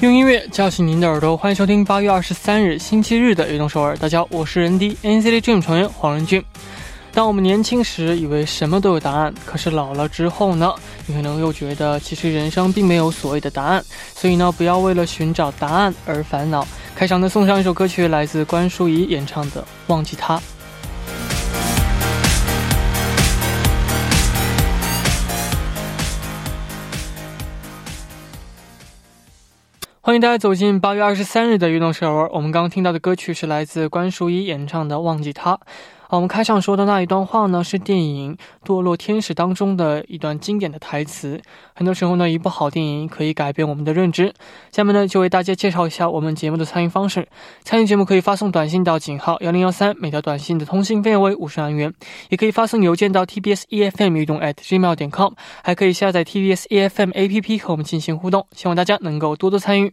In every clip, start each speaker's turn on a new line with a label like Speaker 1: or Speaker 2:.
Speaker 1: 用音乐叫醒您的耳朵，欢迎收听八月二十三日星期日的《悦动首尔》。大家好，我是人 D NCT Dream 成员黄仁俊。当我们年轻时以为什么都有答案，可是老了之后呢，你可能又觉得其实人生并没有所谓的答案。所以呢，不要为了寻找答案而烦恼。开场呢，送上一首歌曲，来自关淑怡演唱的《忘记他》。欢迎大家走进八月二十三日的运动社文。我们刚刚听到的歌曲是来自关淑怡演唱的《忘记他》。啊，我们开场说的那一段话呢，是电影《堕落天使》当中的一段经典的台词。很多时候呢，一部好电影可以改变我们的认知。下面呢，就为大家介绍一下我们节目的参与方式。参与节目可以发送短信到井号幺零幺三，每条短信的通信费为五十韩元；也可以发送邮件到 tbs efm 运动 at gmail 点 com，还可以下载 tbs efm app 和我们进行互动。希望大家能够多多参与。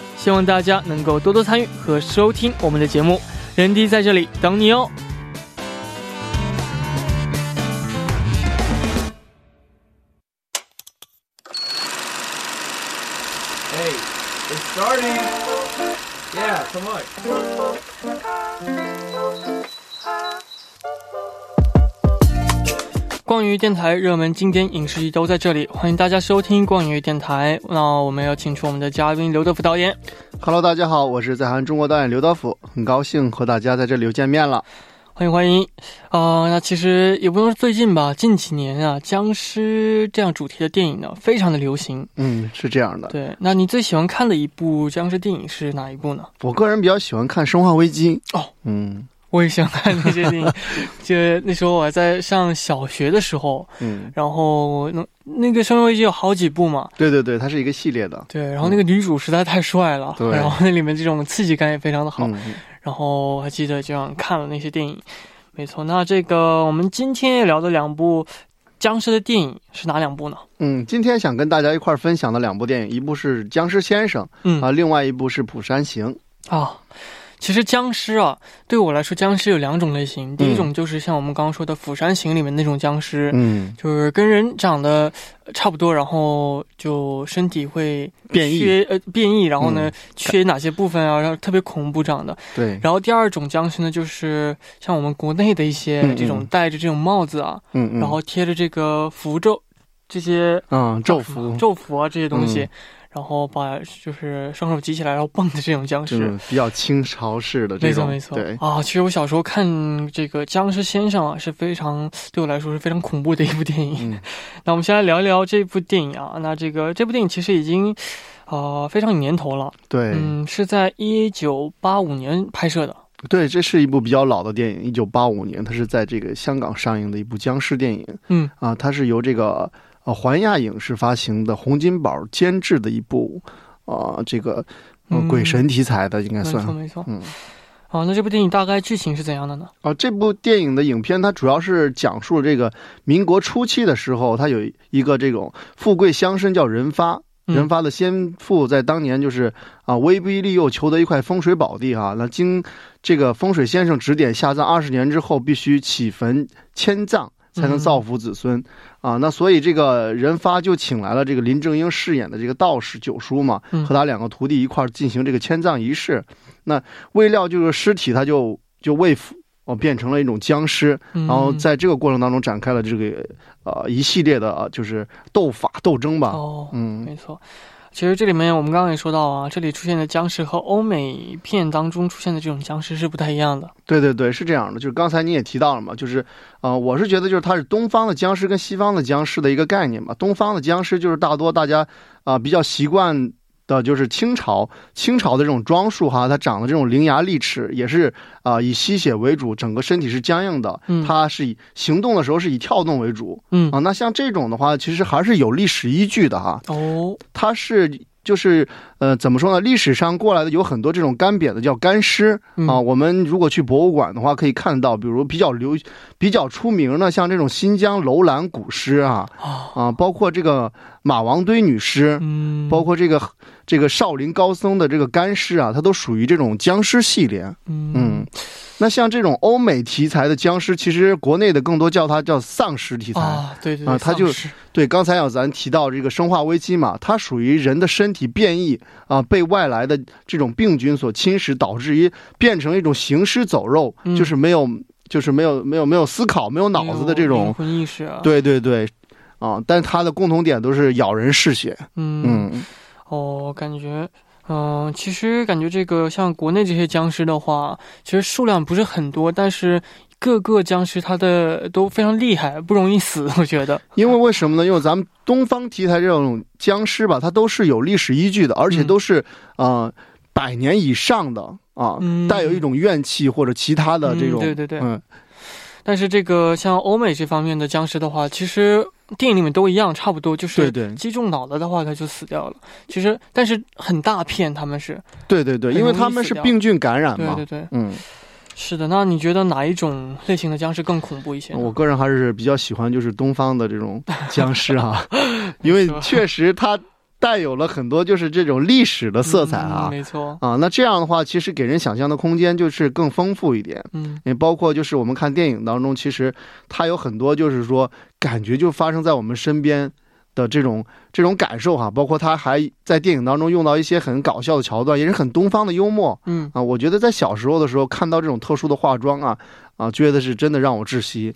Speaker 1: 希望大家能够多多参与和收听我们的节目，人弟在这里等你哦。
Speaker 2: Hey, it's starting. Yeah, come on.
Speaker 1: 逛娱电台热门经典影视剧都在这里，欢迎大家收听逛娱电台。那我们要请出我们的嘉宾刘德福导演。
Speaker 3: Hello，大家好，我是在韩中国导演刘德福，很高兴和大家在这里又见面了。
Speaker 1: 欢迎欢迎。啊，那其实也不能说最近吧，近几年啊，僵尸这样主题的电影呢，非常的流行。
Speaker 3: 嗯，是这样的。
Speaker 1: 对，那你最喜欢看的一部僵尸电影是哪一部呢？
Speaker 3: 我个人比较喜欢看《生化危机》。
Speaker 1: 哦，嗯。我也想看那些电影，就那时候我还在上小学的时候，嗯，然后那那个《生化危机》有好几部嘛，
Speaker 3: 对对对，它是一个系列的，
Speaker 1: 对，然后那个女主实在太帅了，
Speaker 3: 对，
Speaker 1: 然后那里面这种刺激感也非常的好，然后还记得这样看了那些电影，没错。那这个我们今天要聊的两部僵尸的电影是哪两部呢？
Speaker 3: 嗯，今天想跟大家一块分享的两部电影，一部是《僵尸先生》，嗯啊，另外一部是《釜山行》
Speaker 1: 啊。其实僵尸啊，对我来说，僵尸有两种类型。第一种就是像我们刚刚说的《釜山行》里面那种僵尸，嗯，就是跟人长得差不多，然后就身体会
Speaker 3: 变异，
Speaker 1: 呃，变异，然后呢，缺哪些部分啊，然后特别恐怖长的。
Speaker 3: 对。
Speaker 1: 然后第二种僵尸呢，就是像我们国内的一些这种戴着这种帽子啊，嗯嗯，然后贴着这个符咒这些，
Speaker 3: 嗯，咒符、
Speaker 1: 咒符啊这些东西。然后把就是双手举起来，然后蹦的这种僵尸，
Speaker 3: 比较清朝式的这
Speaker 1: 种，没错没错。
Speaker 3: 对
Speaker 1: 啊，其实我小时候看这个《僵尸先生》啊，是非常对我来说是非常恐怖的一部电影。那我们先来聊一聊这部电影啊。那这个这部电影其实已经啊非常有年头了。
Speaker 3: 对，
Speaker 1: 嗯，是在一九八五年拍摄的。
Speaker 3: 对，这是一部比较老的电影，一九八五年，它是在这个香港上映的一部僵尸电影。嗯啊，它是由这个。呃，环亚影视发行的洪金宝监制的一部，呃，这个鬼神题材的，应该算
Speaker 1: 没错没错。嗯，哦，那这部电影大概剧情是怎样的呢？
Speaker 3: 啊，这部电影的影片它主要是讲述这个民国初期的时候，它有一个这种富贵乡绅叫任发，任发的先父在当年就是啊威逼利诱求得一块风水宝地哈，那经这个风水先生指点下葬二十年之后，必须起坟迁葬。才能造福子孙，啊，那所以这个人发就请来了这个林正英饰演的这个道士九叔嘛，和他两个徒弟一块儿进行这个迁葬仪式。那未料就是尸体他就就未腐，哦，变成了一种僵尸，然后在这个过程当中展开了这个呃一系列的就是斗法斗争吧。
Speaker 1: 哦，嗯，没错。其实这里面我们刚刚也说到啊，这里出现的僵尸和欧美片当中出现的这种僵尸是不太一样的。
Speaker 3: 对对对，是这样的。就是刚才你也提到了嘛，就是，呃，我是觉得就是它是东方的僵尸跟西方的僵尸的一个概念嘛。东方的僵尸就是大多大家啊比较习惯。的就是清朝，清朝的这种装束哈，它长的这种伶牙俐齿，也是啊以吸血为主，整个身体是僵硬的，它是以行动的时候是以跳动为主，嗯啊，那像这种的话，其实还是有历史依据的哈。哦，它是就是呃，怎么说呢？历史上过来的有很多这种干瘪的叫干尸
Speaker 1: 嗯
Speaker 3: 啊。我们如果去博物馆的话，可以看到，比如比较流、比较出名的，像这种新疆楼兰古尸啊
Speaker 1: 啊，
Speaker 3: 啊，包括这个马王堆女尸，
Speaker 1: 嗯，
Speaker 3: 包括这个这个少林高僧的这个干尸啊，它都属于这种僵尸系列。
Speaker 1: 嗯
Speaker 3: 嗯，那像这种欧美题材的僵尸，其实国内的更多叫它叫丧尸题材。
Speaker 1: 啊，对对对
Speaker 3: 啊它就对，刚才要咱提到这个《生化危机》嘛，它属于人的身体变异啊，被外来的这种病菌所侵蚀，导致于变成一种行尸走肉，
Speaker 1: 嗯
Speaker 3: 就是没有，就是没有没有没有思考、没有脑子的这
Speaker 1: 种灵
Speaker 3: 种。
Speaker 1: 魂意识啊，，
Speaker 3: 对对对，啊，但它的共同点都是咬人嗜血。
Speaker 1: 嗯，
Speaker 3: 嗯，
Speaker 1: 哦，感觉。嗯、其实感觉这个像国内这些僵尸的话，其实数量不是很多，但是各个僵尸它的都非常厉害，不容易死。我觉得，
Speaker 3: 因为为什么呢？因为咱们东方题材这种僵尸吧，它都是有历史依据的，而且
Speaker 1: 嗯
Speaker 3: 都是呃百年以上的啊，
Speaker 1: 嗯
Speaker 3: 带有一种怨气或者其他的这种。
Speaker 1: 嗯对对对
Speaker 3: 嗯，
Speaker 1: 但是这个像欧美这方面的僵尸的话，其实电影里面都一样，差不多就是击中脑了的话，它就死掉了。其实，但是很大片他们是，
Speaker 3: 对对对，因为他们是病菌感染嘛。
Speaker 1: 对对对，
Speaker 3: 嗯，
Speaker 1: 是的。那你觉得哪一种类型的僵尸更恐怖一些？
Speaker 3: 我个人还是比较喜欢就是东方的这种僵尸啊，因为确实它带有了很多就是这种历史的色彩啊
Speaker 1: 嗯。没错，
Speaker 3: 啊，那这样的话，其实给人想象的空间就是更丰富一点。
Speaker 1: 嗯
Speaker 3: 也包括就是我们看电影当中，其实它有很多就是说感觉就发生在我们身边的这种这种感受哈，包括他还在电影当中用到一些很搞笑的桥段，也是很东方的幽默
Speaker 1: 嗯，
Speaker 3: 啊。我觉得在小时候的时候看到这种特殊的化妆啊啊，觉得是真的让我窒息。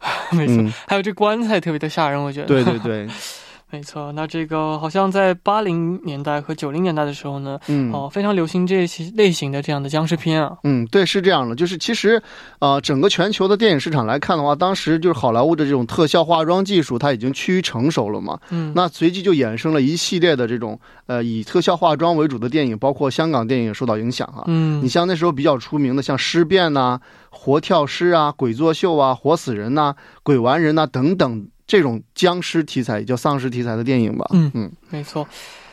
Speaker 1: 没错。
Speaker 3: 嗯，
Speaker 1: 还有这棺材特别的吓人，我觉得。
Speaker 3: 对对对，
Speaker 1: 没错。那这个好像在八零年代和九零年代的时候呢，
Speaker 3: 嗯。
Speaker 1: 哦，非常流行这些类型的这样的僵尸片啊。
Speaker 3: 嗯，对，是这样的，就是其实，呃，整个全球的电影市场来看的话，当时就是好莱坞的这种特效化妆技术，它已经趋于成熟了嘛。
Speaker 1: 嗯，
Speaker 3: 那随即就衍生了一系列的这种呃以特效化妆为主的电影，包括香港电影受到影响啊。
Speaker 1: 嗯
Speaker 3: 你，像那时候比较出名的，像《尸变》呐、活跳尸啊、鬼作秀啊、活死人呐、鬼玩人呐、等等这种僵尸题材，也叫丧尸题材的电影吧。
Speaker 1: 嗯
Speaker 3: 嗯，
Speaker 1: 没错。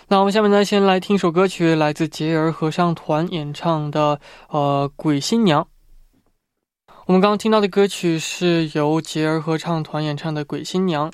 Speaker 1: 那我们下面呢，先来听一首歌曲，来自杰儿合唱团演唱的呃《鬼新娘》。我们刚刚听到的歌曲是由杰儿合唱团演唱的《鬼新娘》。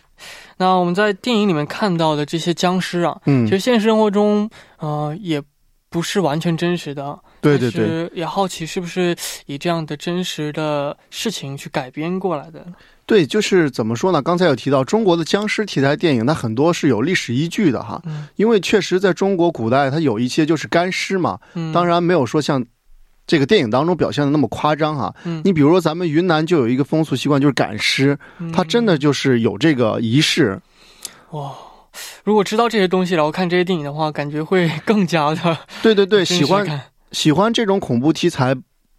Speaker 1: 那我们在电影里面看到的这些僵尸啊，
Speaker 3: 嗯
Speaker 1: 其，实现实生活中，呃，也不是完全真实的。
Speaker 3: 对对对，
Speaker 1: 也好奇是不是以这样的真实的事情去改编过来的？
Speaker 3: 对，就是怎么说呢？刚才有提到中国的僵尸题材电影，它很多是有历史依据的哈。
Speaker 1: 嗯
Speaker 3: 因为确实在中国古代，它有一些就是干尸嘛，
Speaker 1: 嗯，
Speaker 3: 当然没有说像这个电影当中表现的那么夸张哈。
Speaker 1: 嗯，
Speaker 3: 你比如说，咱们云南就有一个风俗习惯，就是赶尸，
Speaker 1: 嗯
Speaker 3: 它真的就是有这个仪式。
Speaker 1: 哇。如果知道这些东西，然后看这些电影的话，感觉会更加的
Speaker 3: 对对对，喜欢
Speaker 1: 感
Speaker 3: 喜欢这种恐怖题材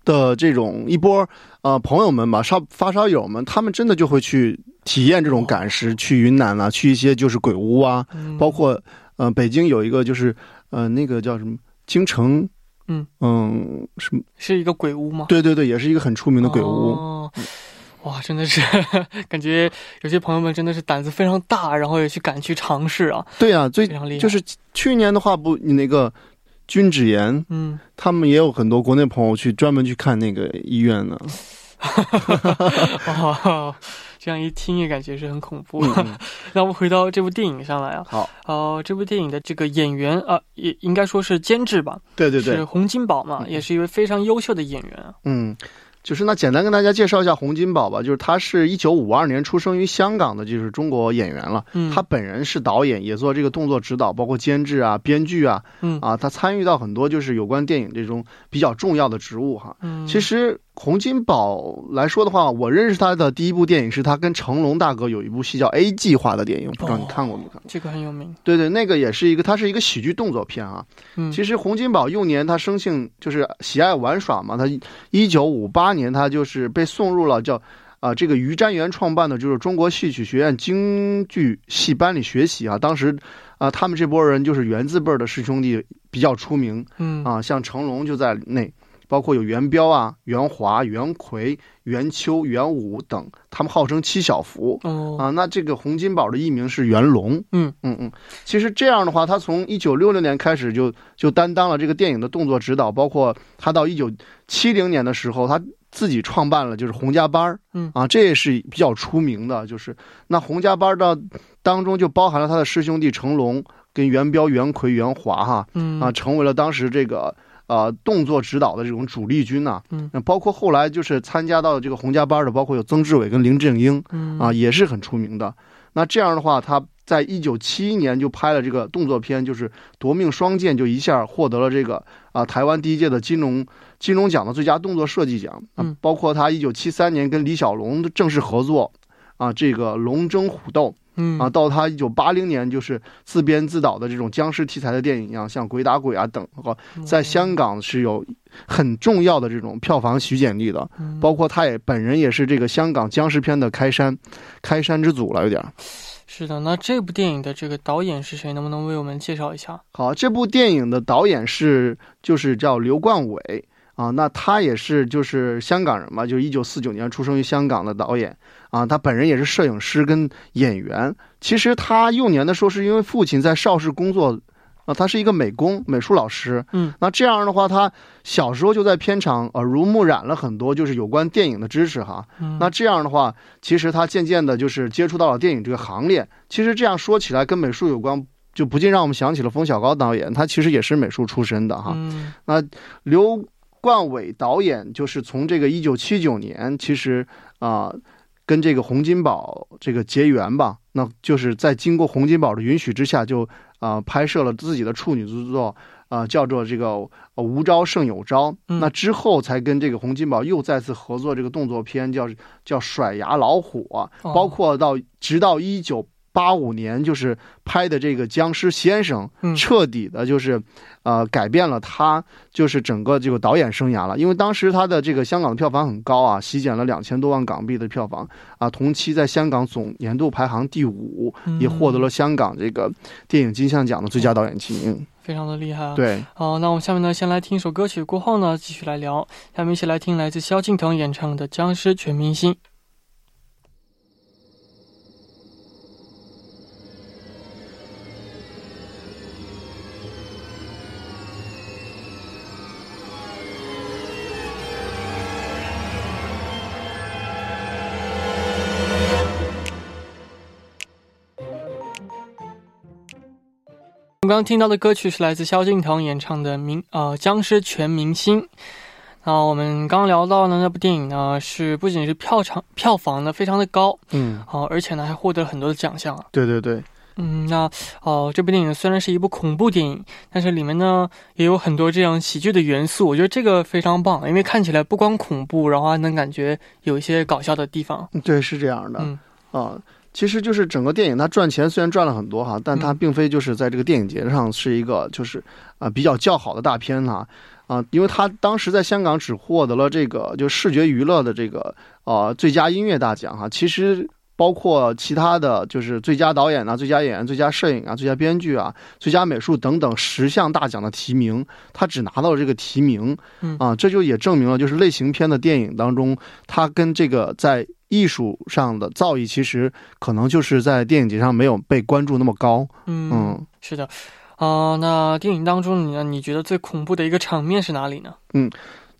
Speaker 3: 的这种一波呃朋友们吧，烧发烧友们，他们真的就会去体验这种赶尸，去云南啊，去一些就是鬼屋啊，
Speaker 1: 嗯
Speaker 3: 包括呃北京有一个就是呃那个叫什么京城，
Speaker 1: 嗯
Speaker 3: 嗯什么？
Speaker 1: 是一个鬼屋吗？
Speaker 3: 对对对，也是一个很出名的鬼屋。
Speaker 1: 哦哇，真的是 感觉有些朋友们真的是胆子非常大，然后也去敢去尝试啊，
Speaker 3: 对啊，最。就是去年的话，不，你那个君子言，
Speaker 1: 嗯，
Speaker 3: 他们也有很多国内朋友去专门去看那个医院呢。
Speaker 1: 哦，这样一听也感觉是很恐怖。那我们回到这部电影上来啊，
Speaker 3: 好，
Speaker 1: 呃，这部电影的这个演员啊、也应该说是监制吧，
Speaker 3: 对对对。
Speaker 1: 是，洪金宝嘛，
Speaker 3: 嗯。
Speaker 1: 也是一位非常优秀的演员啊。
Speaker 3: 嗯，就是那简单跟大家介绍一下洪金宝吧，就是他是一九五二年出生于香港的，就是中国演员了。
Speaker 1: 嗯，
Speaker 3: 他本人是导演，也做这个动作指导，包括监制啊、编剧啊，
Speaker 1: 嗯
Speaker 3: 啊，他参与到很多就是有关电影这种比较重要的职务哈。
Speaker 1: 嗯，
Speaker 3: 其实洪金宝来说的话，我认识他的第一部电影是他跟成龙大哥有一部戏叫《A 计划》的电影，不知道你看过没看？
Speaker 1: 这个很有名。
Speaker 3: 对对，那个也是一个，它是一个喜剧动作片啊。
Speaker 1: 嗯，
Speaker 3: 其实洪金宝幼年他生性就是喜爱玩耍嘛，他一九五八年他就是被送入了叫啊、这个于占元创办的就是中国戏曲学院京剧系班里学习啊。当时啊、他们这波人就是元字辈的师兄弟比较出名
Speaker 1: 嗯
Speaker 3: 啊，像成龙就在内。包括有元彪啊、元华、元奎、元秋、元武等，他们号称七小福。
Speaker 1: 哦，
Speaker 3: 啊，那这个洪金宝的艺名是元龙。
Speaker 1: 嗯
Speaker 3: 嗯嗯，其实这样的话，他从一九六六年开始就就担当了这个电影的动作指导，包括他到一九七零年的时候，他自己创办了就是洪家班儿。
Speaker 1: 嗯
Speaker 3: 啊，这也是比较出名的，就是那洪家班儿的当中就包含了他的师兄弟成龙跟元彪、元奎、元华哈
Speaker 1: 嗯
Speaker 3: 啊，成为了当时这个。呃，动作指导的这种主力军呐、
Speaker 1: 嗯
Speaker 3: 那包括后来就是参加到这个洪家班的，包括有曾志伟跟林正英，
Speaker 1: 嗯
Speaker 3: 啊，也是很出名的。那这样的话，他在一九七一年就拍了这个动作片，就是《夺命双剑》，就一下获得了这个啊台湾第一届的金龙金龙奖的最佳动作设计奖。啊
Speaker 1: 嗯，
Speaker 3: 包括他一九七三年跟李小龙的正式合作，啊，这个《龙争虎斗》
Speaker 1: 嗯
Speaker 3: 啊，到他一九八零年就是自编自导的这种僵尸题材的电影一样，像《鬼打鬼》啊等，和在香港是有很重要的这种票房许检力的。
Speaker 1: 嗯
Speaker 3: 包括他也本人也是这个香港僵尸片的开山，开山之祖了，有点。
Speaker 1: 是的，那这部电影的这个导演是谁？能不能为我们介绍一下？
Speaker 3: 好，这部电影的导演是就是叫刘冠伟啊，那他也是就是香港人嘛，就是一九四九年出生于香港的导演啊，他本人也是摄影师跟演员。其实他幼年的时候是因为父亲在邵氏工作。啊，他是一个美工、美术老师。
Speaker 1: 嗯，
Speaker 3: 那这样的话，他小时候就在片场耳濡目染了很多就是有关电影的知识哈。
Speaker 1: 嗯
Speaker 3: 那这样的话，其实他渐渐的就是接触到了电影这个行列。其实这样说起来，跟美术有关，就不禁让我们想起了冯小刚导演，他其实也是美术出身的哈。
Speaker 1: 嗯
Speaker 3: 刘冠伟导演就是从这个一九七九年，其实啊、跟这个洪金宝这个结缘吧，那就是在经过洪金宝的允许之下就，啊拍摄了自己的处女之作。啊、叫做这个呃无招胜有招。
Speaker 1: 嗯
Speaker 3: 那之后才跟这个洪金宝又再次合作这个动作片，叫叫甩牙老虎包括到直到一九八五年，就是拍的这个僵尸先生，
Speaker 1: 嗯
Speaker 3: 彻底的就是，呃，改变了他就是整个这个导演生涯了。因为当时他的这个香港的票房很高啊，席卷了两千多万港币的票房啊，同期在香港总年度排行第五，也获得了香港这个电影金像奖的最佳导演提名。
Speaker 1: 非常的厉害啊。，
Speaker 3: 对，
Speaker 1: 好，那我们下面呢，先来听一首歌曲，过后呢，继续来聊。下面一起来听来自萧敬腾演唱的《僵尸全明星》。我们刚刚听到的歌曲是来自萧敬腾演唱的明呃《僵尸全明星》。那我们刚刚聊到的那部电影呢，是不仅是票场票房呢非常的高，
Speaker 3: 嗯，
Speaker 1: 哦、而且呢还获得了很多的奖项啊。
Speaker 3: 对对对，
Speaker 1: 嗯，那哦、这部电影虽然是一部恐怖电影，但是里面呢也有很多这样喜剧的元素，我觉得这个非常棒，因为看起来不光恐怖，然后还能感觉有一些搞笑的地方。
Speaker 3: 对，是这样的。
Speaker 1: 嗯
Speaker 3: 啊，其实就是整个电影它赚钱虽然赚了很多哈，但它
Speaker 1: 嗯
Speaker 3: 并非就是在这个电影节上是一个就是啊、比较较好的大片哈啊，因为它当时在香港只获得了这个就视觉娱乐的这个呃最佳音乐大奖哈，其实。包括其他的就是最佳导演啊、最佳演员、最佳摄影啊、最佳编剧啊、最佳美术等等十项大奖的提名，他只拿到了这个提名，
Speaker 1: 嗯
Speaker 3: 啊，这就也证明了，就是类型片的电影当中，它跟这个在艺术上的造诣，其实可能就是在电影节上没有被关注那么高。
Speaker 1: 嗯，是的。啊、那电影当中你呢？你觉得最恐怖的一个场面是哪里呢？
Speaker 3: 嗯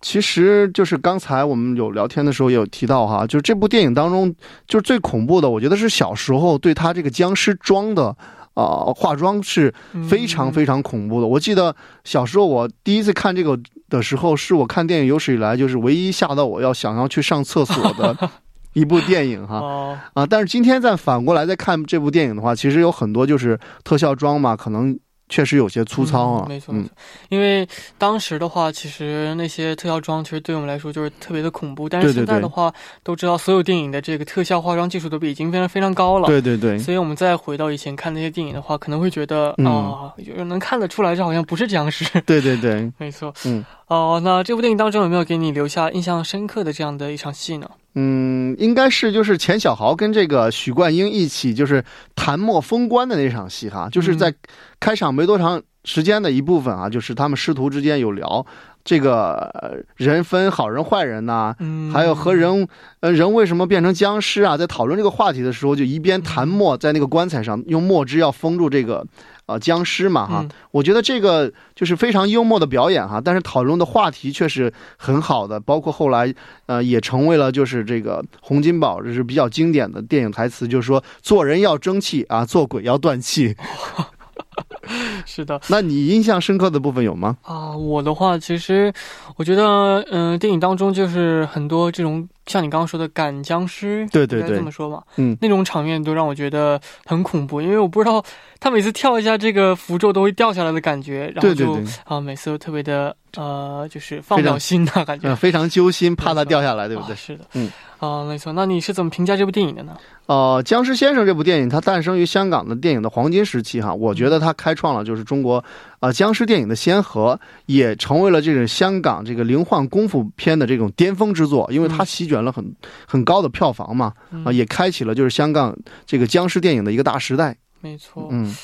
Speaker 3: 其实就是刚才我们有聊天的时候也有提到哈，就是这部电影当中，就是最恐怖的，我觉得是小时候对他这个僵尸妆的。啊、化妆是非常非常恐怖的。我记得小时候我第一次看这个的时候，是我看电影有史以来就是唯一吓到我要想要去上厕所的 一部电影哈。
Speaker 1: 哦，
Speaker 3: 啊，但是今天再反过来再看这部电影的话，其实有很多就是特效妆嘛，可能确实有些粗糙啊。
Speaker 1: 嗯没错没错。因为当时的话，其实那些特效妆其实对我们来说就是特别的恐怖，但是现在的话，都知道所有电影的这个特效化妆技术都已经非常非常高了。
Speaker 3: 对对对，
Speaker 1: 所以我们再回到以前看那些电影的话，可能会觉得
Speaker 3: 嗯
Speaker 1: 啊、有能看得出来这好像不是僵尸。
Speaker 3: 对对对，
Speaker 1: 没错，
Speaker 3: 嗯，
Speaker 1: 哦、那这部电影当中有没有给你留下印象深刻的这样的一场戏呢？
Speaker 3: 嗯，应该是就是钱小豪跟这个许冠英一起就是谈墨封官的那场戏哈，就是在开场没多长时间的一部分啊，就是他们师徒之间有聊。这个呃人分好人坏人呐、
Speaker 1: 嗯，
Speaker 3: 还有和人呃人为什么变成僵尸啊，在讨论这个话题的时候，就一边谈墨在那个棺材上用墨汁要封住这个呃僵尸嘛哈。
Speaker 1: 嗯
Speaker 3: 我觉得这个就是非常幽默的表演哈，但是讨论的话题却是很好的，包括后来呃也成为了就是这个洪金宝这是比较经典的电影台词，就是说做人要争气啊，做鬼要断气。
Speaker 1: 是的
Speaker 3: 那你印象深刻的部分有吗？
Speaker 1: 啊，我的话其实我觉得，嗯、电影当中就是很多这种像你刚刚说的赶僵尸，
Speaker 3: 对对对。
Speaker 1: 这么说吧，
Speaker 3: 嗯。
Speaker 1: 那种场面都让我觉得很恐怖，因为我不知道他每次跳一下这个符咒都会掉下来的感觉，然后就啊，每次都特别的呃，就是放不了心的感觉，
Speaker 3: 呃，非常揪心，怕它掉下来，对不对
Speaker 1: 啊？是的，
Speaker 3: 嗯，
Speaker 1: 啊，没错。那你是怎么评价这部电影的呢？
Speaker 3: 呃，《僵尸先生》这部电影，它诞生于香港的电影的黄金时期哈，我觉得它开创了就是中国呃僵尸电影的先河，也成为了这种香港这个灵幻功夫片的这种巅峰之作，因为它
Speaker 1: 嗯
Speaker 3: 席卷了很很高的票房嘛，啊、
Speaker 1: 嗯
Speaker 3: 也开启了就是香港这个僵尸电影的一个大时代。
Speaker 1: 没错，
Speaker 3: 嗯，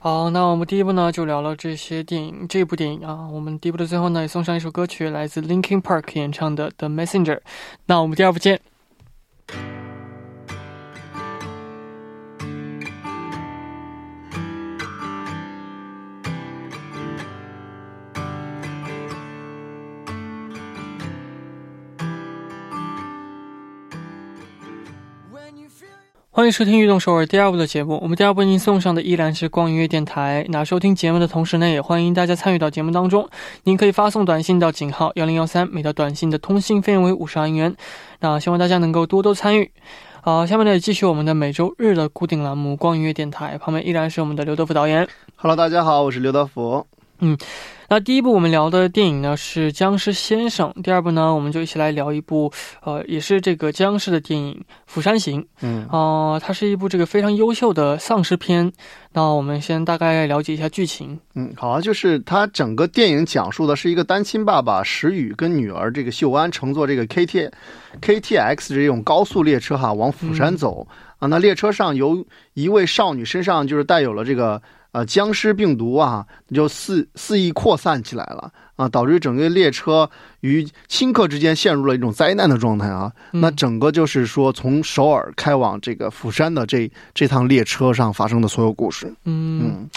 Speaker 1: 好，那我们第一部呢就聊了这些电影，这部电影啊，我们第一部的最后呢也送上一首歌曲，来自 Linkin Park 演唱的《The Messenger》。那我们第二部见。欢迎收听《运动首尔》第二部的节目。我们第二部为您送上的依然是光音乐电台。那收听节目的同时呢，也欢迎大家参与到节目当中。您可以发送短信到井号幺零幺三，每条短信的通信费用为五十韩元。那希望大家能够多多参与。好，下面呢也继续我们的每周日的固定栏目《光音乐电台》，旁边依然是我们的刘德福导演。
Speaker 3: Hello，大家好，我是刘德福。
Speaker 1: 那第一部我们聊的电影呢是《僵尸先生》，第二部呢我们就一起来聊一部呃也是这个僵尸的电影《釜山行》。
Speaker 3: 嗯
Speaker 1: 哦、它是一部这个非常优秀的丧尸片。那我们先大概了解一下剧情。
Speaker 3: 嗯，好啊，就是它整个电影讲述的是一个单亲爸爸石宇跟女儿这个秀安乘坐这个 K T K T X 这种高速列车哈往釜山走、啊。那列车上由一位少女身上就是带有了这个呃僵尸病毒啊，就肆肆意扩散起来了啊，导致整个列车与顷刻之间陷入了一种灾难的状态啊。
Speaker 1: 嗯
Speaker 3: 那整个就是说从首尔开往这个釜山的这这趟列车上发生的所有故事。
Speaker 1: 嗯，
Speaker 3: 嗯。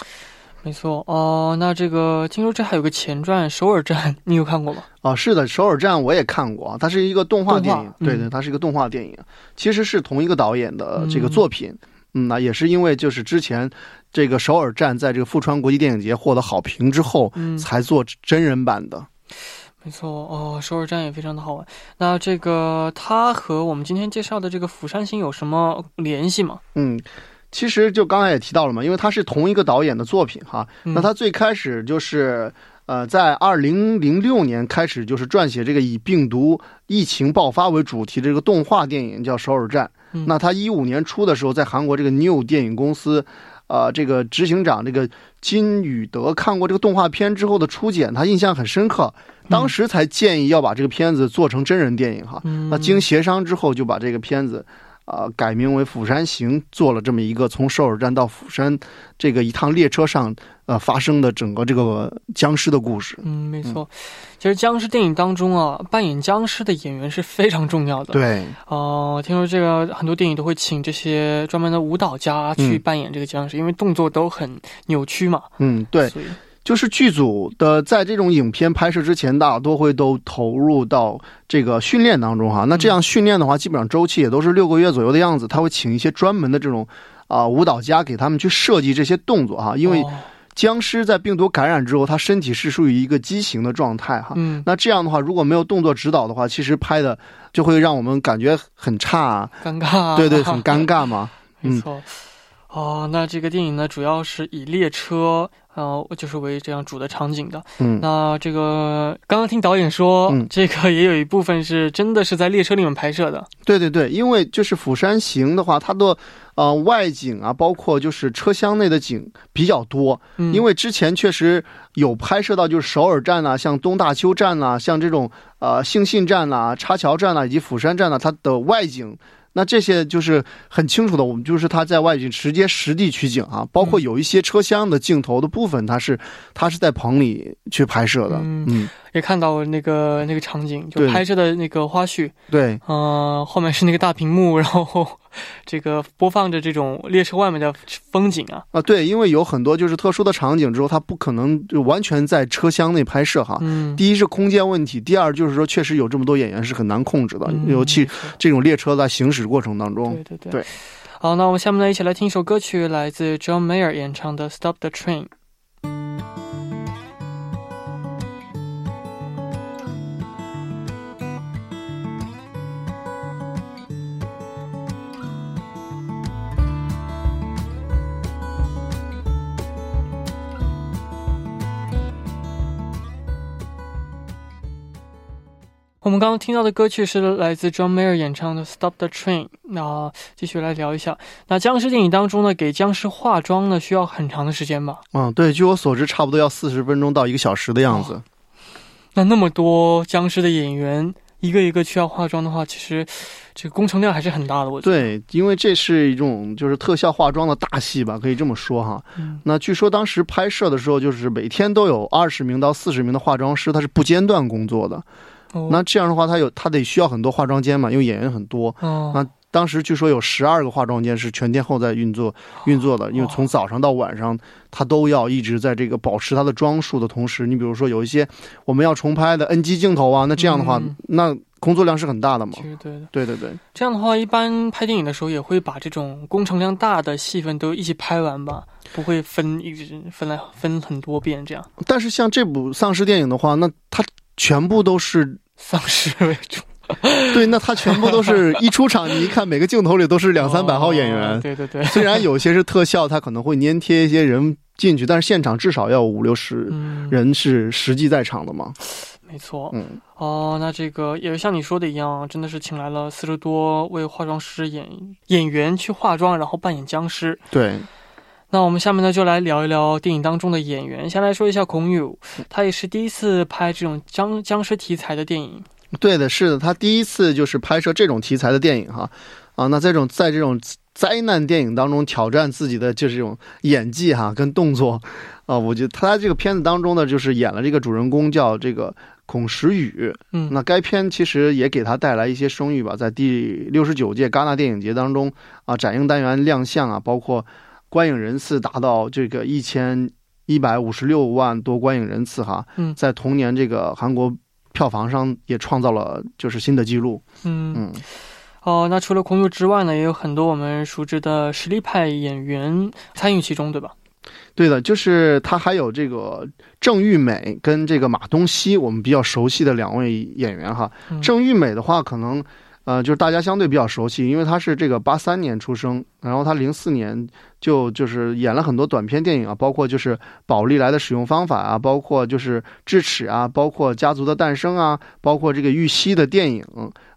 Speaker 1: 没错哦。那这个听说这还有个前传《首尔站》，你有看过吗？
Speaker 3: 啊，是的，首尔站我也看过，它是一个动画电影，
Speaker 1: 嗯
Speaker 3: 对对，它是一个动画电影，其实是同一个导演的这个作品。嗯，那也是因为就是之前这个首尔站在这个富川国际电影节获得好评之后，
Speaker 1: 嗯，
Speaker 3: 才做真人版的。
Speaker 1: 没错哦。首尔站也非常的好玩。那这个它和我们今天介绍的这个《釜山行》有什么联系吗？
Speaker 3: 嗯，其实就刚才也提到了嘛，因为它是同一个导演的作品哈。
Speaker 1: 嗯
Speaker 3: 那他最开始就是呃，在二零零六年开始就是撰写这个以病毒疫情爆发为主题的这个动画电影，叫《首尔站》。
Speaker 1: 嗯
Speaker 3: 那他一五年初的时候，在韩国这个 New 电影公司，呃，这个执行长这个金宇德看过这个动画片之后的初检，他印象很深刻，当时才建议要把这个片子做成真人电影哈。
Speaker 1: 嗯，
Speaker 3: 那经协商之后，就把这个片子，呃，改名为《釜山行》，做了这么一个从首尔站到釜山这个一趟列车上，呃，发生的整个这个僵尸的故事。
Speaker 1: 嗯，没错。其实僵尸电影当中啊，扮演僵尸的演员是非常重要的。
Speaker 3: 对，
Speaker 1: 哦、听说这个很多电影都会请这些专门的舞蹈家去
Speaker 3: 嗯
Speaker 1: 扮演这个僵尸，因为动作都很扭曲嘛。
Speaker 3: 嗯，对，
Speaker 1: 所以
Speaker 3: 就是剧组的在这种影片拍摄之前，大多会都投入到这个训练当中哈。那这样训练的话，基本上周期也都是六个月左右的样子。他会请一些专门的这种啊、舞蹈家给他们去设计这些动作哈，因为
Speaker 1: 哦
Speaker 3: 僵尸在病毒感染之后，他身体是属于一个畸形的状态哈。
Speaker 1: 嗯，
Speaker 3: 那这样的话，如果没有动作指导的话，其实拍的就会让我们感觉很差、啊，
Speaker 1: 尴尬，
Speaker 3: 对对，很尴尬嘛。
Speaker 1: 没错。哦，那这个电影呢，主要是以列车，呃，就是为这样主的场景的。
Speaker 3: 嗯，
Speaker 1: 那这个刚刚听导演说，
Speaker 3: 嗯
Speaker 1: 这个也有一部分是真的是在列车里面拍摄的。
Speaker 3: 对对对，因为就是《釜山行》的话，它的呃外景啊，包括就是车厢内的景比较多，
Speaker 1: 嗯，
Speaker 3: 因为之前确实有拍摄到就是首尔站呐、像东大邱站呐、像这种呃兴信站呐、插桥站呐、以及釜山站呐、它的外景那这些就是很清楚的，我们就是他在外景直接实地取景啊，包括有一些车厢的镜头的部分，它是它是在棚里去拍摄的。
Speaker 1: 嗯
Speaker 3: 嗯，
Speaker 1: 也看到那个那个场景，就拍摄的那个花絮，
Speaker 3: 对。
Speaker 1: 呃，后面是那个大屏幕，然后 这个播放着这种列车外面的风景啊，
Speaker 3: 啊，对，因为有很多就是特殊的场景之后，它不可能就完全在车厢内拍摄哈。
Speaker 1: 嗯，
Speaker 3: 第一是空间问题，第二就是说确实有这么多演员是很难控制的，
Speaker 1: 嗯
Speaker 3: 尤其这种列车在行驶过程当中。
Speaker 1: 对对对
Speaker 3: 对
Speaker 1: 好，那我们下面呢，一起来听一首歌曲，来自 John Mayer 演唱的《Stop the Train》。们刚刚听到的歌曲是来自 John Mayer 演唱的《Stop the Train》。那继续来聊一下，那僵尸电影当中呢，给僵尸化妆呢，需要很长的时间吧？
Speaker 3: 嗯，对，据我所知，差不多要四十分钟到一个小时的样子。
Speaker 1: 那那么多僵尸的演员，一个一个需要化妆的话，其实这个工程量还是很大的。我觉得，
Speaker 3: 对，因为这是一种就是特效化妆的大戏吧，可以这么说哈。
Speaker 1: 嗯
Speaker 3: 那据说当时拍摄的时候，就是每天都有二十名到四十名的化妆师，他是不间断工作的。
Speaker 1: 哦。
Speaker 3: 那这样的话，他有他得需要很多化妆间嘛，因为演员很多。
Speaker 1: 哦。
Speaker 3: 那当时据说有十二个化妆间是全天候在运作运作的，因为从早上到晚上，他都要一直在这个保持他的装束的同时，你比如说有一些我们要重拍的 NG 镜头啊，那这样的话，
Speaker 1: 嗯。
Speaker 3: 那工作量是很大的嘛。
Speaker 1: 对
Speaker 3: 对对，
Speaker 1: 这样的话，一般拍电影的时候也会把这种工程量大的戏份都一起拍完吧，不会分一直分来分很多遍这样。
Speaker 3: 但是像这部丧尸电影的话，那它全部都是
Speaker 1: 丧尸为主，
Speaker 3: 对，那他全部都是一出场，你一看每个镜头里都是两三百号演员。
Speaker 1: 哦对对对，
Speaker 3: 虽然有些是特效，他可能会粘贴一些人进去，但是现场至少要五六十
Speaker 1: 嗯，
Speaker 3: 人是实际在场的嘛。
Speaker 1: 没错。
Speaker 3: 嗯，
Speaker 1: 哦，那这个也像你说的一样，真的是请来了四十多位化妆师演演员去化妆，然后扮演僵尸。
Speaker 3: 对，
Speaker 1: 那我们下面呢就来聊一聊电影当中的演员。先来说一下孔勇，
Speaker 3: 嗯
Speaker 1: 他也是第一次拍这种僵僵尸题材的电影。
Speaker 3: 对的，是的，他第一次就是拍摄这种题材的电影哈，啊，那在这种在这种灾难电影当中挑战自己的就是这种演技哈跟动作，啊，我觉得他在这个片子当中呢，就是演了这个主人公叫这个孔时宇，
Speaker 1: 嗯，
Speaker 3: 那该片其实也给他带来一些声誉吧，在第六十九届戛纳电影节当中啊，展映单元亮相啊，包括观影人次达到这个一千一百五十六万多观影人次哈，
Speaker 1: 嗯。
Speaker 3: 在同年这个韩国票房上也创造了就是新的记录，
Speaker 1: 嗯。
Speaker 3: 嗯，
Speaker 1: 哦，那除了孔勇之外呢，也有很多我们熟知的实力派演员参与其中，对吧？
Speaker 3: 对的，就是他还有这个郑玉美跟这个马东锡，我们比较熟悉的两位演员哈。
Speaker 1: 嗯。
Speaker 3: 郑玉美的话，可能呃，就是大家相对比较熟悉，因为他是这个八三年出生，然后他零四年就就是演了很多短片电影啊，包括就是宝丽来的使用方法啊，包括就是智齿啊，包括家族的诞生啊，包括这个玉溪的电影。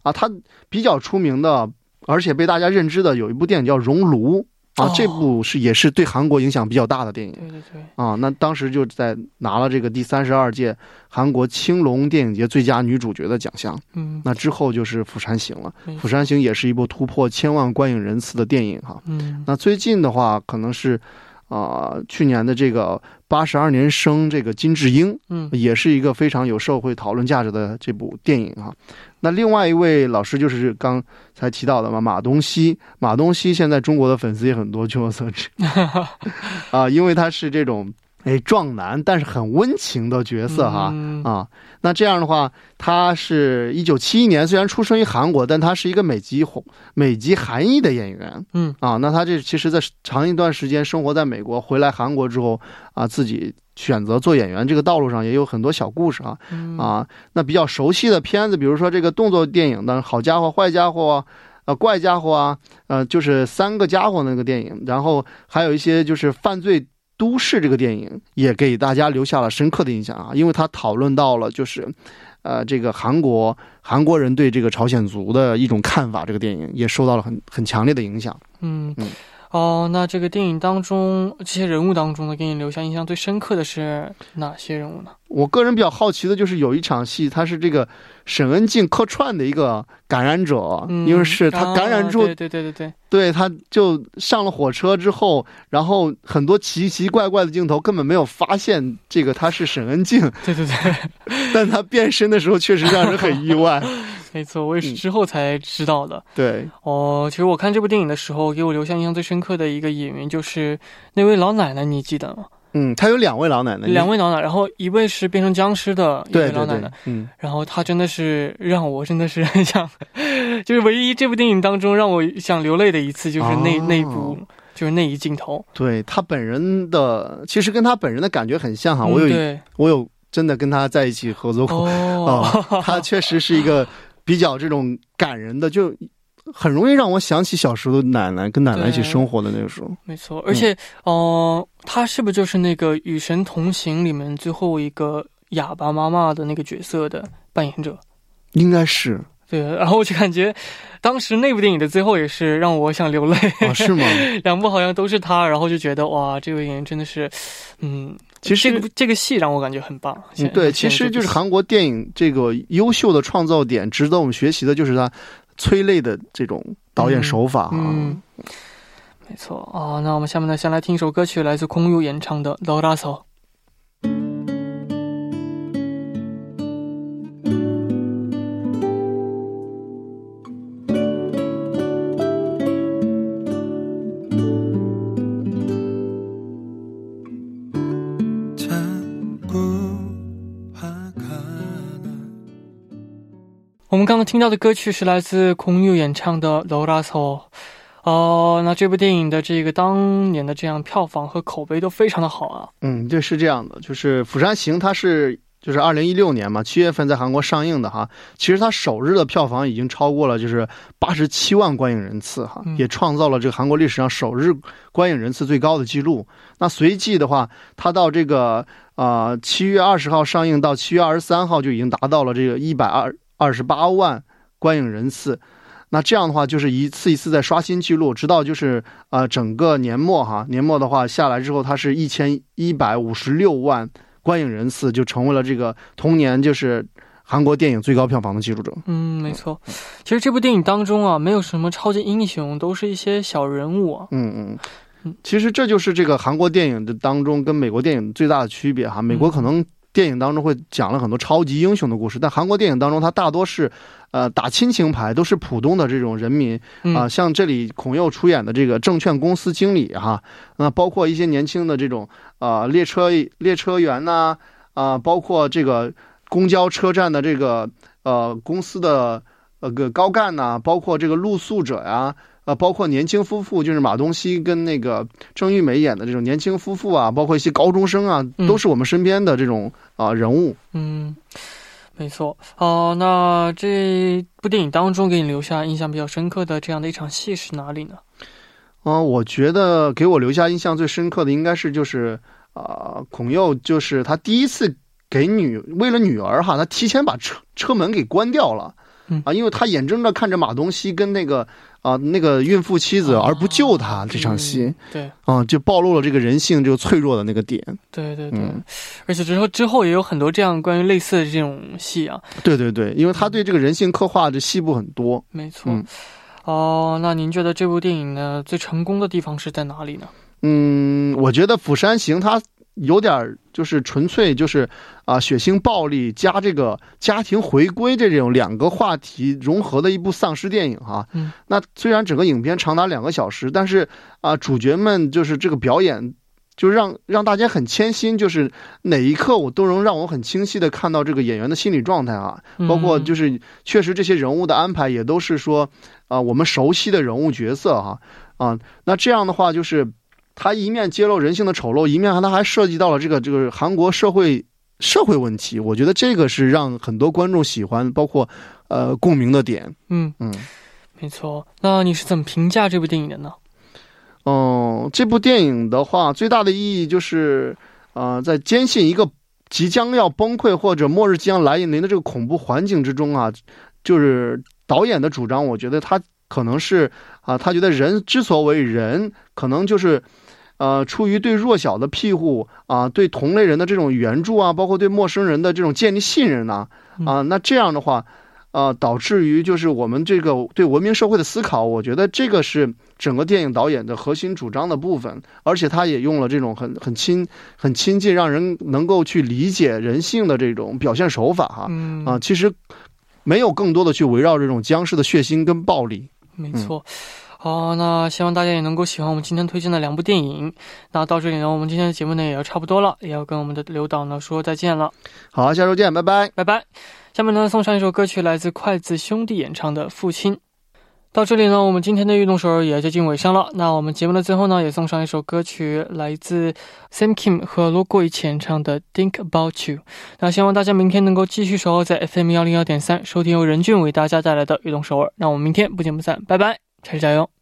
Speaker 3: 啊，他比较出名的，而且被大家认知的有一部电影叫《熔炉》啊
Speaker 1: 哦，
Speaker 3: 这部是也是对韩国影响比较大的电影。
Speaker 1: 对对对，
Speaker 3: 啊，那当时就在拿了这个第三十二届韩国青龙电影节最佳女主角的奖项。
Speaker 1: 嗯
Speaker 3: 那之后就是《釜山行》了，《釜山行》也是一部突破千万观影人次的电影哈。
Speaker 1: 嗯
Speaker 3: 那最近的话，可能是，啊、去年的这个八十二年生这个金智英，
Speaker 1: 嗯
Speaker 3: 也是一个非常有社会讨论价值的这部电影哈。那另外一位老师就是刚才提到的嘛，马东锡。马东锡现在中国的粉丝也很多，据我所知，啊，因为他是这种哎壮男，但是很温情的角色哈。
Speaker 1: 嗯
Speaker 3: 啊，那这样的话，他是一九七一年，虽然出生于韩国，但他是一个美籍红美籍韩裔的演员。
Speaker 1: 嗯
Speaker 3: 啊，那他这其实，在长一段时间生活在美国，回来韩国之后啊，自己选择做演员这个道路上也有很多小故事啊
Speaker 1: 嗯
Speaker 3: 啊。那比较熟悉的片子，比如说这个动作电影的《好家伙坏家伙》。呃，怪家伙啊，呃，就是三个家伙那个电影，然后还有一些就是犯罪都市这个电影，也给大家留下了深刻的印象啊，因为他讨论到了就是，呃，这个韩国韩国人对这个朝鲜族的一种看法，这个电影也受到了很很强烈的影响。
Speaker 1: 嗯
Speaker 3: 嗯
Speaker 1: 哦，那这个电影当中这些人物当中呢，给你留下印象最深刻的是哪些人物呢？
Speaker 3: 我个人比较好奇的就是有一场戏，他是这个沈恩静客串的一个感染者，
Speaker 1: 嗯
Speaker 3: 因为是他感染之后，
Speaker 1: 啊对对对对对，
Speaker 3: 对，他就上了火车之后，然后很多奇奇怪怪的镜头根本没有发现这个他是沈恩静，
Speaker 1: 对对对，
Speaker 3: 但他变身的时候确实让人很意外。
Speaker 1: 没错，我也是
Speaker 3: 嗯
Speaker 1: 之后才知道的。
Speaker 3: 对，
Speaker 1: 哦，其实我看这部电影的时候，给我留下印象最深刻的一个演员就是那位老奶奶，你记得吗？
Speaker 3: 嗯，他有两位老奶奶，
Speaker 1: 两位老奶奶，然后一位是变成僵尸的一位老奶奶。
Speaker 3: 对，，嗯，
Speaker 1: 然后她真的是让我真的是很想，就是唯一这部电影当中让我想流泪的一次，就是那、
Speaker 3: 哦。
Speaker 1: 那一部，就是那一镜头。
Speaker 3: 对他本人的，其实跟他本人的感觉很像哈。我有
Speaker 1: 嗯、
Speaker 3: 我有真的跟他在一起合作过，
Speaker 1: 哦，
Speaker 3: 啊，他确实是一个比较这种感人的，就 很容易让我想起小时候的奶奶，跟奶奶一起生活的那个时候。
Speaker 1: 没错，而且哦、呃她是不是就是那个《与神同行》里面最后一个哑巴妈妈的那个角色的扮演者？
Speaker 3: 应该是
Speaker 1: 对，然后我就感觉，当时那部电影的最后也是让我想流泪。
Speaker 3: 啊，是吗？
Speaker 1: 两部好像都是他，然后就觉得哇，这位演员真的是，嗯，
Speaker 3: 其实
Speaker 1: 这个这个戏让我感觉很棒。
Speaker 3: 嗯，对，其实就是韩国电影这个优秀的创造点，值得我们学习的就是他催泪的这种导演手法啊。
Speaker 1: 嗯，没错啊、那我们下面呢，先来听一首歌曲，来自空佑演唱的《Loraso》。
Speaker 4: 자
Speaker 1: 听到的歌曲是来自孔侑演唱的《Loraso》。哦，那这部电影的这个当年的这样票房和口碑都非常的好啊。
Speaker 3: 嗯，对是这样的，就是《釜山行》，它是就是二零一六年嘛，七月份在韩国上映的哈。其实它首日的票房已经超过了就是八十七万观影人次哈，
Speaker 1: 嗯
Speaker 3: 也创造了这个韩国历史上首日观影人次最高的记录。那随即的话，它到这个啊七月二十号上映到七月二十三号就已经达到了这个一百二二十八万观影人次。那这样的话，就是一次一次在刷新记录，直到就是呃整个年末哈，年末的话下来之后，它是一千一百五十六万观影人次，就成为了这个同年就是韩国电影最高票房的记录者。
Speaker 1: 嗯，没错。其实这部电影当中啊，没有什么超级英雄，都是一些小人物啊。
Speaker 3: 嗯嗯
Speaker 1: 嗯，
Speaker 3: 其实这就是这个韩国电影的当中跟美国电影最大的区别哈。美国可能电影当中会讲了很多超级英雄的故事，但韩国电影当中它大多是，呃，打亲情牌，都是普通的这种人民
Speaker 1: 嗯。
Speaker 3: 啊、像这里孔佑出演的这个证券公司经理哈，那包括一些年轻的这种呃列车列车员呐、啊，包括这个公交车站的这个呃公司的呃个高干呐、包括这个露宿者呀、呃，包括年轻夫妇，就是马东锡跟那个郑玉梅演的这种年轻夫妇啊，包括一些高中生啊，
Speaker 1: 嗯
Speaker 3: 都是我们身边的这种啊、人物。
Speaker 1: 嗯，没错。哦、那这部电影当中给你留下印象比较深刻的这样的一场戏是哪里呢？
Speaker 3: 嗯、我觉得给我留下印象最深刻的应该是就是啊、孔佑就是他第一次给女为了女儿哈，他提前把车车门给关掉了。
Speaker 1: 嗯
Speaker 3: 啊，因为他眼睁着看着马东锡跟那个啊、那个孕妇妻子而不救他这场戏
Speaker 1: 嗯对
Speaker 3: 啊、就暴露了这个人性就脆弱的那个点。
Speaker 1: 对对对，
Speaker 3: 嗯
Speaker 1: 而且之后之后也有很多这样关于类似的这种戏啊。
Speaker 3: 对对对，因为他对这个人性刻画的戏部很多。
Speaker 1: 没错。
Speaker 3: 嗯
Speaker 1: 哦，那您觉得这部电影呢最成功的地方是在哪里呢？
Speaker 3: 嗯，我觉得《釜山行》它有点儿就是纯粹就是啊、血腥暴力加这个家庭回归这种两个话题融合的一部丧尸电影哈。
Speaker 1: 嗯，
Speaker 3: 那虽然整个影片长达两个小时，但是啊、主角们就是这个表演。就让让大家很牵心，就是哪一刻我都能让我很清晰的看到这个演员的心理状态啊，包括就是是确实这些人物的安排也都是说，啊、我们熟悉的人物角色哈，啊，那这样的话就是，他一面揭露人性的丑陋，一面他还涉及到了这个这个韩国社会社会问题，我觉得这个是让很多观众喜欢，包括呃共鸣的点。
Speaker 1: 嗯
Speaker 3: 嗯
Speaker 1: 没错。那你是怎么评价这部电影的呢？
Speaker 3: 嗯，这部电影的话，最大的意义就是，呃，在坚信一个即将要崩溃或者末日即将来临的这个恐怖环境之中啊，就是导演的主张，我觉得他可能是啊，他觉得人之所为人，可能就是呃，出于对弱小的庇护啊，对同类人的这种援助啊，包括对陌生人的这种建立信任呐、啊，那这样的话，呃，导致于就是我们这个对文明社会的思考，我觉得这个是整个电影导演的核心主张的部分，而且他也用了这种很很亲、很亲近，让人能够去理解人性的这种表现手法哈。
Speaker 1: 嗯
Speaker 3: 啊，其实没有更多的去围绕这种僵尸的血腥跟暴力。
Speaker 1: 没错。好，那希望大家也能够喜欢我们今天推荐的两部电影。那到这里呢，我们今天的节目呢也要差不多了，也要跟我们的刘导呢说再见了，
Speaker 3: 好，下周见，拜拜。
Speaker 1: 拜拜。下面呢送上一首歌曲，来自筷子兄弟演唱的《父亲》。到这里呢，我们今天的运动首尔也要接近尾声了。那我们节目的最后呢，也送上一首歌曲，来自 Sam Kim 和罗过一起演唱的《Think About You》。那希望大家明天能够继续守候在 FM 幺零幺点三，收听由任俊为大家带来的运动首尔。那我们明天不见不散，拜拜，开始加油！